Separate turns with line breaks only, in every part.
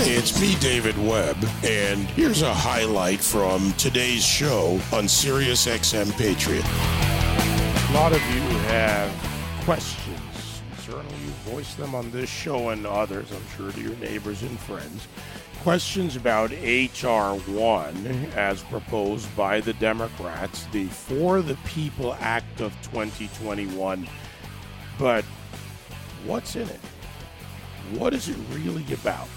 It's me, David Webb, and here's a highlight from today's show on Sirius XM Patriot.
A lot of you have questions. Certainly, you voice them on this show and others, I'm sure, to your neighbors and friends. Questions about H.R. 1 as proposed by the Democrats, the For the People Act of 2021. But what's in it? What is it really about?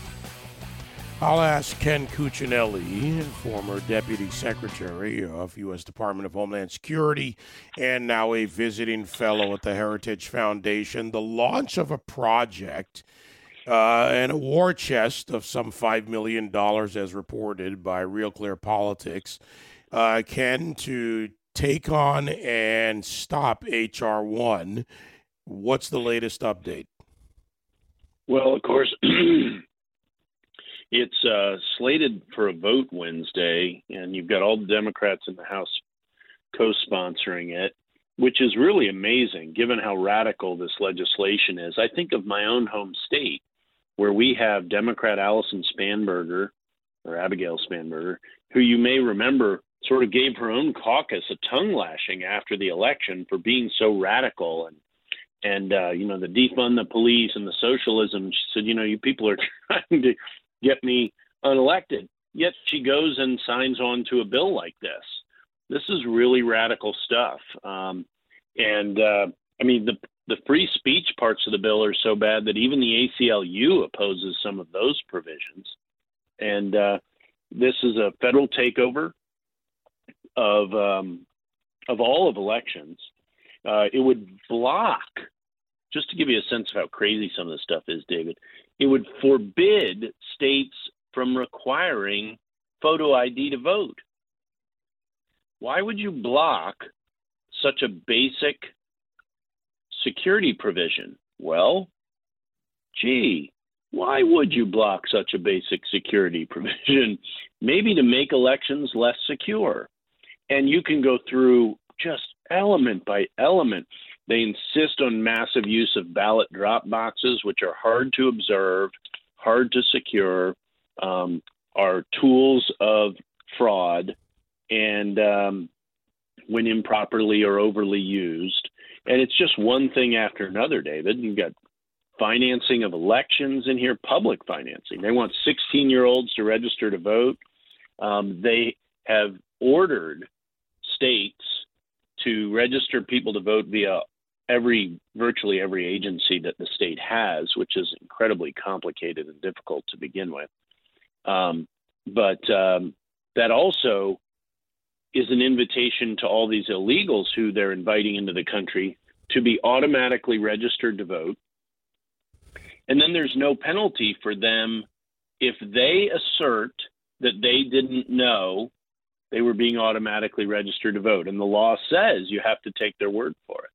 I'll ask Ken Cuccinelli, former Deputy Secretary of U.S. Department of Homeland Security and now a visiting fellow at the Heritage Foundation, the launch of a project uh, and a war chest of some $5 million, as reported by Real Clear Politics, uh, Ken, to take on and stop H.R. 1. What's the latest update?
Well, of course. It's uh, slated for a vote Wednesday, and you've got all the Democrats in the House co sponsoring it, which is really amazing given how radical this legislation is. I think of my own home state, where we have Democrat Allison Spanberger, or Abigail Spanberger, who you may remember sort of gave her own caucus a tongue lashing after the election for being so radical and and uh, you know the defund the police and the socialism. She said, you know, you people are trying to get me unelected. Yet she goes and signs on to a bill like this. This is really radical stuff. Um, and uh, I mean, the the free speech parts of the bill are so bad that even the ACLU opposes some of those provisions. And uh, this is a federal takeover of um, of all of elections. Uh, it would block, just to give you a sense of how crazy some of this stuff is, David it would forbid states from requiring photo ID to vote. Why would you block such a basic security provision? Well, gee, why would you block such a basic security provision? Maybe to make elections less secure. And you can go through just element by element they insist on massive use of ballot drop boxes, which are hard to observe, hard to secure, um, are tools of fraud, and um, when improperly or overly used. And it's just one thing after another, David. You've got financing of elections in here, public financing. They want 16 year olds to register to vote. Um, they have ordered states to register people to vote via every virtually every agency that the state has, which is incredibly complicated and difficult to begin with. Um, but um, that also is an invitation to all these illegals who they're inviting into the country to be automatically registered to vote. And then there's no penalty for them if they assert that they didn't know they were being automatically registered to vote. And the law says you have to take their word for it.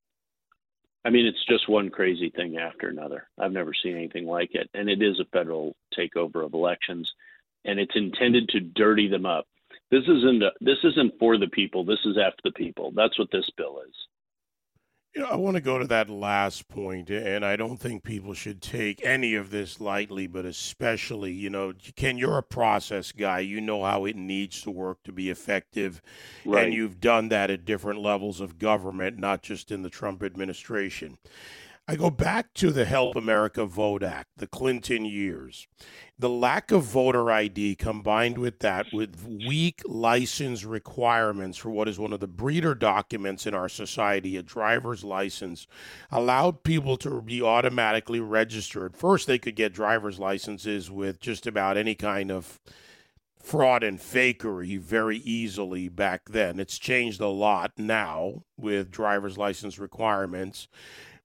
I mean, it's just one crazy thing after another. I've never seen anything like it. And it is a federal takeover of elections, and it's intended to dirty them up. This isn't this isn't for the people. This is after the people. That's what this bill is.
You know, I want to go to that last point, and I don't think people should take any of this lightly, but especially, you know, Ken, you're a process guy. You know how it needs to work to be effective,
right.
and you've done that at different levels of government, not just in the Trump administration. I go back to the Help America Vote Act, the Clinton years. The lack of voter ID combined with that, with weak license requirements for what is one of the breeder documents in our society, a driver's license, allowed people to be automatically registered. First, they could get driver's licenses with just about any kind of fraud and fakery very easily back then. It's changed a lot now with driver's license requirements.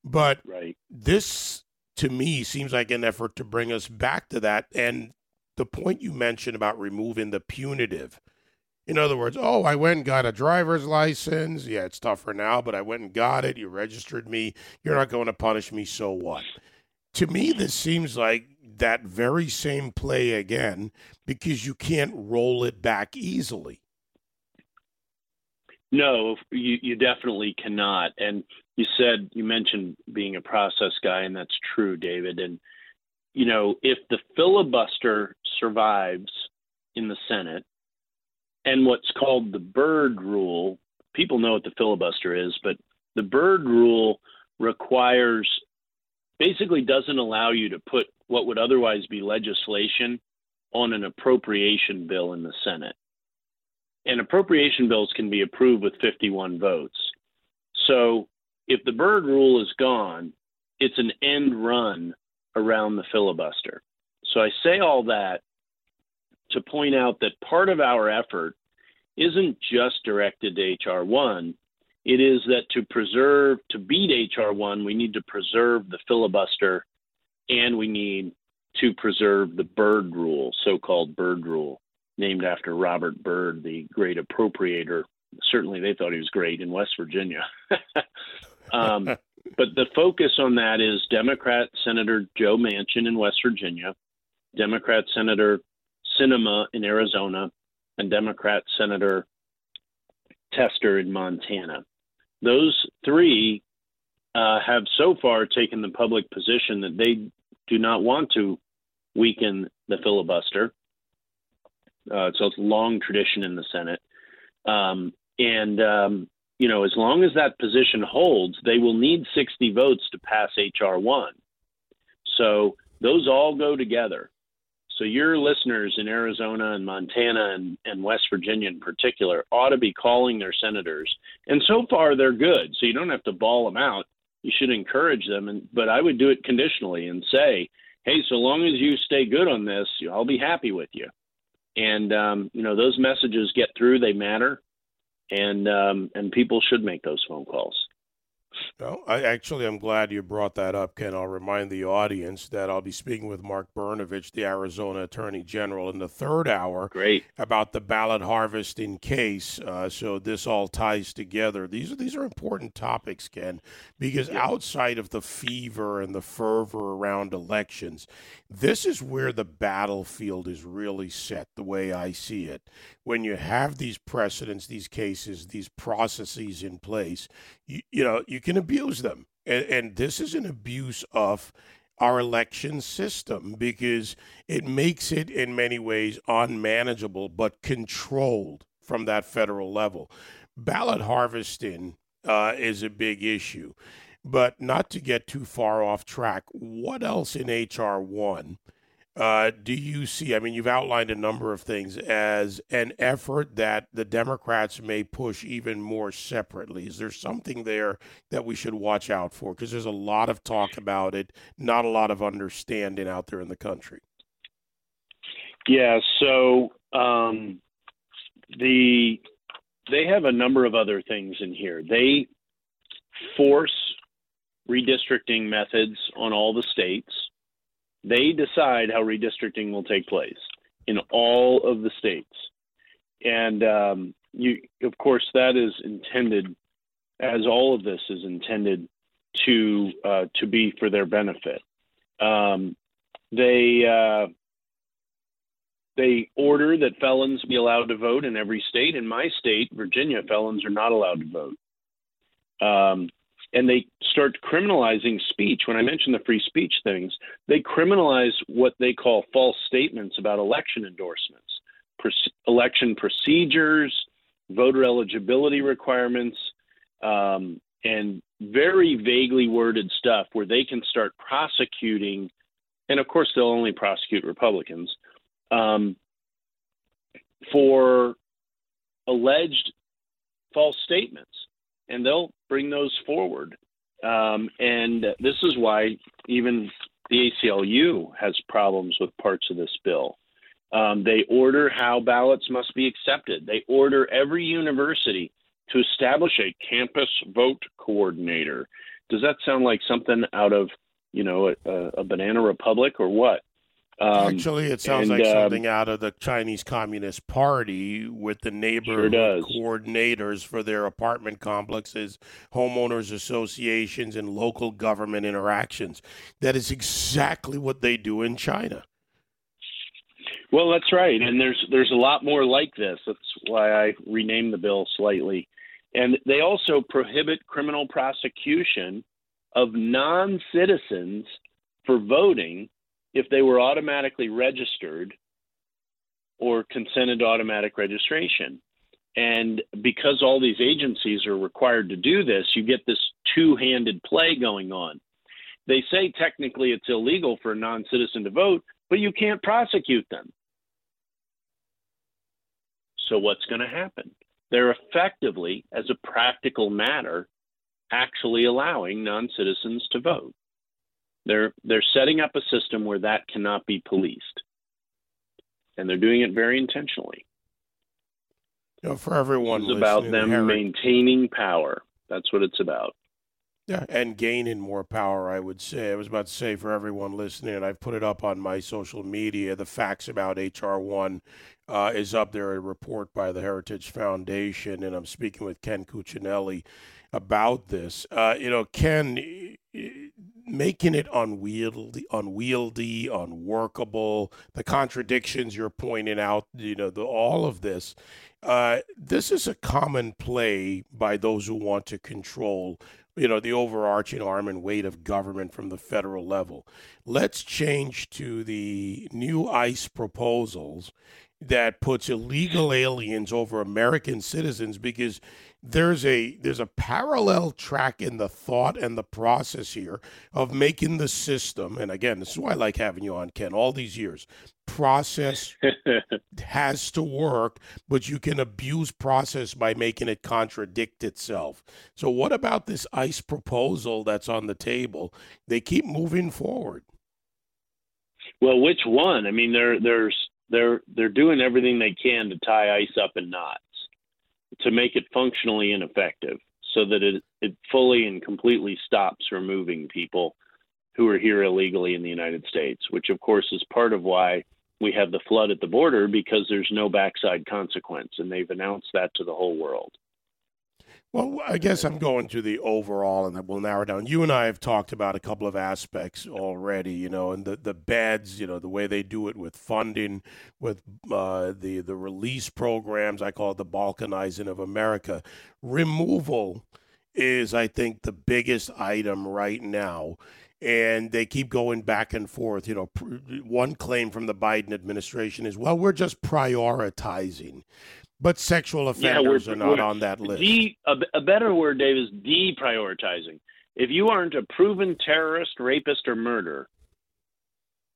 But
right.
this, to me, seems like an effort to bring us back to that. And the point you mentioned about removing the punitive. In other words, oh, I went and got a driver's license. Yeah, it's tougher now, but I went and got it. You registered me. You're not going to punish me. So what? To me, this seems like that very same play again because you can't roll it back easily.
No, you, you definitely cannot. And you said you mentioned being a process guy, and that's true, David. And you know, if the filibuster survives in the Senate, and what's called the Byrd Rule. People know what the filibuster is, but the Byrd Rule requires basically doesn't allow you to put what would otherwise be legislation on an appropriation bill in the Senate. And appropriation bills can be approved with 51 votes. So if the Byrd rule is gone, it's an end run around the filibuster. So I say all that to point out that part of our effort isn't just directed to HR 1. It is that to preserve, to beat HR 1, we need to preserve the filibuster and we need to preserve the Byrd rule, so called Byrd rule, named after Robert Byrd, the great appropriator. Certainly they thought he was great in West Virginia. um, but the focus on that is Democrat Senator Joe Manchin in West Virginia, Democrat Senator Sinema in Arizona, and Democrat Senator Tester in Montana. Those three uh, have so far taken the public position that they do not want to weaken the filibuster. Uh, so it's long tradition in the Senate. Um, and, um, you know, as long as that position holds, they will need 60 votes to pass H.R. 1. So those all go together. So your listeners in Arizona and Montana and, and West Virginia in particular ought to be calling their senators. And so far they're good. So you don't have to ball them out. You should encourage them. And but I would do it conditionally and say, hey, so long as you stay good on this, I'll be happy with you. And um, you know those messages get through; they matter, and um, and people should make those phone calls.
No, I actually I'm glad you brought that up, Ken. I'll remind the audience that I'll be speaking with Mark Brnovich, the Arizona Attorney General, in the third hour.
Great
about the ballot harvesting case. Uh, so this all ties together. These are these are important topics, Ken, because yeah. outside of the fever and the fervor around elections, this is where the battlefield is really set. The way I see it, when you have these precedents, these cases, these processes in place, you, you know you can abuse them. And, and this is an abuse of our election system because it makes it in many ways unmanageable but controlled from that federal level. Ballot harvesting uh, is a big issue. But not to get too far off track, what else in H.R. 1 uh, do you see? I mean, you've outlined a number of things as an effort that the Democrats may push even more separately. Is there something there that we should watch out for? Because there's a lot of talk about it, not a lot of understanding out there in the country.
Yeah. So um, the they have a number of other things in here. They force redistricting methods on all the states they decide how redistricting will take place in all of the states. And um, you, of course, that is intended, as all of this is intended to uh, to be for their benefit. Um, they uh, they order that felons be allowed to vote in every state. In my state, Virginia, felons are not allowed to vote. Um, and they start criminalizing speech. When I mentioned the free speech things, they criminalize what they call false statements about election endorsements, election procedures, voter eligibility requirements, um, and very vaguely worded stuff where they can start prosecuting, and of course they'll only prosecute Republicans um, for alleged false statements and they'll bring those forward. Um, and this is why even the ACLU has problems with parts of this bill. Um, they order how ballots must be accepted. They order every university to establish a campus vote coordinator. Does that sound like something out of, you know, a, a Banana Republic or what?
Um, Actually, it sounds and, like um, something out of the Chinese Communist Party with the neighborhood
sure
coordinators for their apartment complexes, homeowners associations, and local government interactions. That is exactly what they do in China.
Well, that's right, and there's there's a lot more like this. That's why I renamed the bill slightly, and they also prohibit criminal prosecution of non-citizens for voting if they were automatically registered or consented to automatic registration. And because all these agencies are required to do this, you get this two handed play going on. They say technically it's illegal for a non citizen to vote, but you can't prosecute them. So, what's going to happen? They're effectively, as a practical matter, actually allowing non citizens to vote. They're, they're setting up a system where that cannot be policed. And they're doing it very intentionally.
You know, for everyone,
it's about them maintaining power. That's what it's about.
Yeah, and gaining more power, I would say. I was about to say for everyone listening, I've put it up on my social media. The facts about HR1 uh, is up there, a report by the Heritage Foundation, and I'm speaking with Ken Cuccinelli about this. Uh, you know, Ken, making it unwieldy, unwieldy, unworkable, the contradictions you're pointing out, you know, the, all of this. Uh, this is a common play by those who want to control you know the overarching arm and weight of government from the federal level. Let's change to the new ICE proposals that puts illegal aliens over American citizens because there's a there's a parallel track in the thought and the process here of making the system and again this is why I like having you on Ken all these years process has to work but you can abuse process by making it contradict itself. So what about this ice proposal that's on the table? They keep moving forward.
Well which one? I mean there there's they're they're doing everything they can to tie ice up in knots to make it functionally ineffective so that it, it fully and completely stops removing people who are here illegally in the United States, which of course is part of why we have the flood at the border because there's no backside consequence. And they've announced that to the whole world.
Well, I guess I'm going to the overall, and we'll narrow down. You and I have talked about a couple of aspects already, you know, and the, the beds, you know, the way they do it with funding, with uh, the the release programs. I call it the balkanizing of America. Removal is, I think, the biggest item right now and they keep going back and forth. You know, one claim from the Biden administration is, well, we're just prioritizing. But sexual offenders yeah, are not on that list.
De, a, a better word, Dave, is deprioritizing. If you aren't a proven terrorist, rapist, or murderer,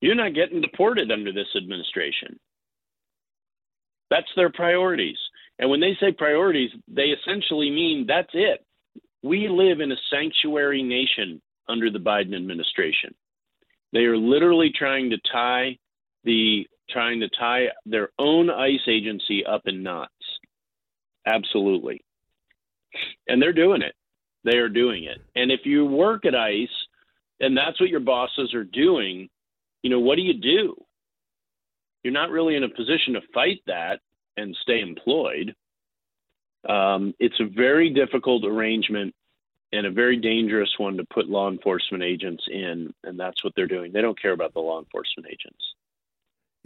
you're not getting deported under this administration. That's their priorities. And when they say priorities, they essentially mean that's it. We live in a sanctuary nation under the Biden administration. They are literally trying to tie the trying to tie their own ICE agency up in knots. Absolutely. And they're doing it. They are doing it. And if you work at ICE and that's what your bosses are doing, you know, what do you do? You're not really in a position to fight that and stay employed. Um, it's a very difficult arrangement and a very dangerous one to put law enforcement agents in, and that's what they're doing. They don't care about the law enforcement agents.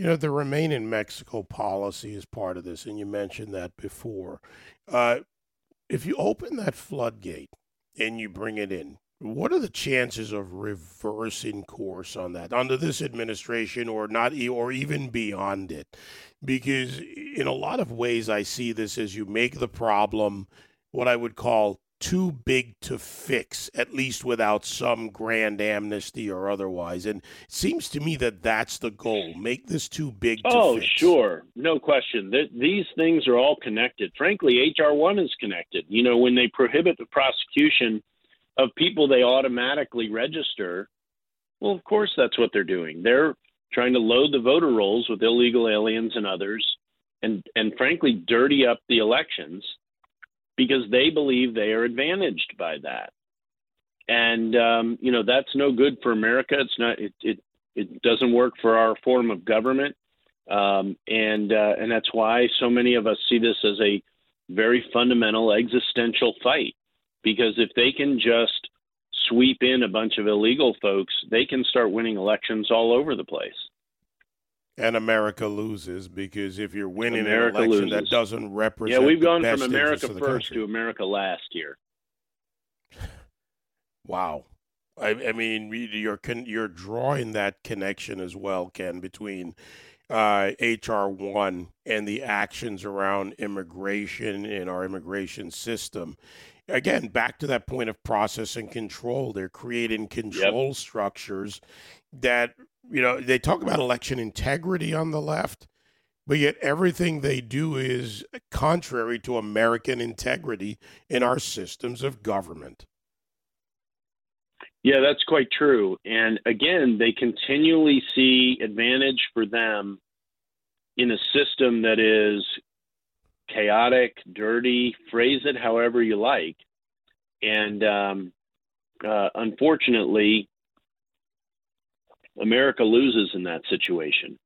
You know, the Remain in Mexico policy is part of this, and you mentioned that before. Uh, if you open that floodgate and you bring it in, what are the chances of reversing course on that under this administration or not or even beyond it because in a lot of ways i see this as you make the problem what i would call too big to fix, at least without some grand amnesty or otherwise. And it seems to me that that's the goal. Make this too big
oh,
fix.
sure. No question. these things are all connected. Frankly, H.R. 1 is connected. You know, when they prohibit the prosecution of people they automatically register, well, of course, that's what they're doing. They're trying to load the voter rolls with illegal aliens and others and, and frankly, dirty up the elections because they believe they are advantaged by that. And um, you know that's no good for America. It's not. It it, it doesn't work for our form of government, um, and uh, and that's why so many of us see this as a very fundamental existential fight. Because if they can just sweep in a bunch of illegal folks, they can start winning elections all over the place
and America loses because if you're winning America an election loses. that doesn't represent
yeah we've gone from America first country. to America last year.
Wow, I, I mean you're you're drawing that connection as well, Ken, between uh, HR 1 and the actions around immigration in our immigration system. Again, back to that point of process and control. They're creating control yep. structures that, you know, they talk about election integrity on the left, but yet everything they do is contrary to American integrity in our systems of government.
Yeah, that's quite true. And again, they continually see advantage for them in a system that is chaotic, dirty, phrase it however you like. And um, uh, unfortunately, America loses in that situation.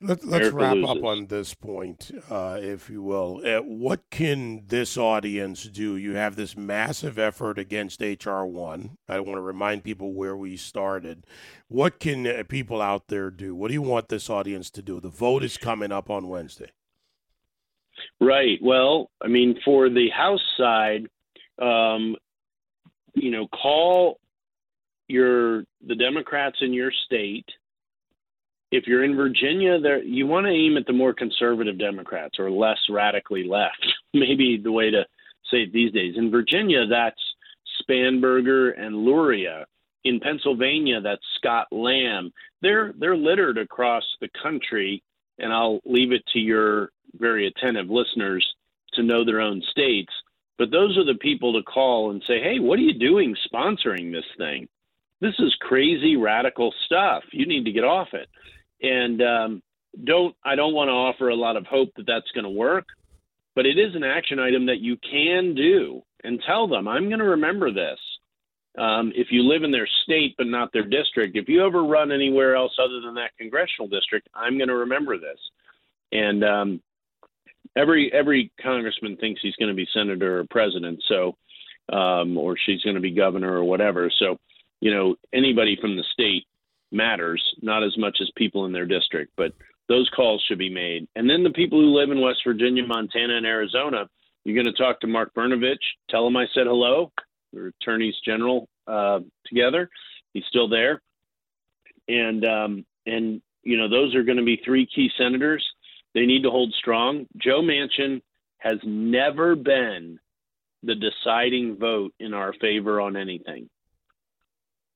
Let, us wrap loses. up on this point, uh, if you will. Uh, what can this audience do? You have this massive effort against HR one. I want to remind people where we started. What can uh, people out there do? What do you want this audience to do? The vote is coming up on Wednesday.
Right. Well, I mean, for the House side, um, you know, call your the Democrats in your state if you're in Virginia, there you want to aim at the more conservative Democrats or less radically left. Maybe the way to say it these days. In Virginia, that's Spanberger and Luria. In Pennsylvania, that's Scott Lamb. They're they're littered across the country, and I'll leave it to your very attentive listeners to know their own states. But those are the people to call and say, "Hey, what are you doing sponsoring this thing? This is crazy radical stuff. You need to get off it." and um, don't I don't want to offer a lot of hope that that's going to work, but it is an action item that you can do and tell them I'm going to remember this. Um, if you live in their state but not their district, if you ever run anywhere else other than that congressional district, I'm going to remember this. And um, every every congressman thinks he's going to be senator or president, so um, or she's going to be governor or whatever. So you know anybody from the state matters, not as much as people in their district, but those calls should be made. And then the people who live in West Virginia, Montana, and Arizona, you're going to talk to Mark Brnovich, tell him I said hello. We're attorneys general uh, together. He's still there, and um, and you know those are going to be three key senators. They need to hold strong. Joe Manchin has never been the deciding vote in our favor on anything.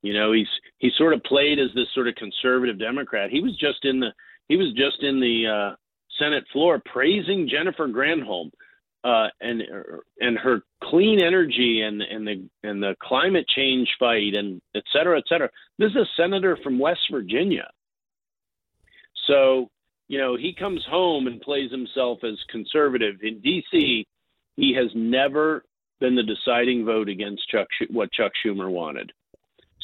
You know, he's he sort of played as this sort of conservative Democrat. He was just in the he was just in the uh, Senate floor praising Jennifer Granholm uh, and and her clean energy and and the and the climate change fight and et cetera, et cetera. This is a senator from West Virginia. So you know he comes home and plays himself as conservative in D.C. He has never been the deciding vote against Chuck what Chuck Schumer wanted.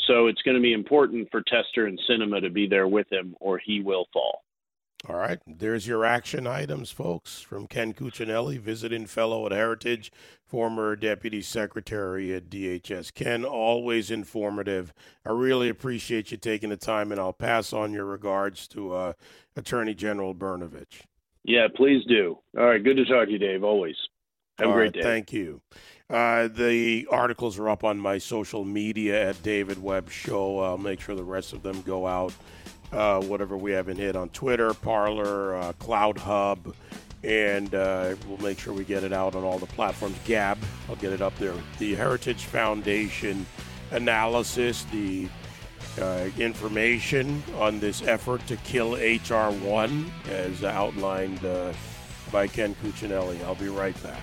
So it's going to be important for Tester and Sinema to be there with him, or he will fall.
All right, there's your action items, folks, from Ken Cuccinelli, visiting fellow at Heritage, former deputy secretary at DHS. Ken, always informative. I really appreciate you taking the time, and I'll pass on your regards to uh, Attorney General Brnovich.
Yeah, please do. All right, good to talk to you, Dave. Always. Have All a great right, day.
Thank you. Uh, the articles are up on my social media at David Webb Show. I'll make sure the rest of them go out. Uh, whatever we haven't hit on Twitter, Parler, uh, CloutHub, and uh, we'll make sure we get it out on all the platforms. Gab, I'll get it up there. The Heritage Foundation analysis, the uh, information on this effort to kill HR1, as outlined uh, by Ken Cuccinelli. I'll be right back.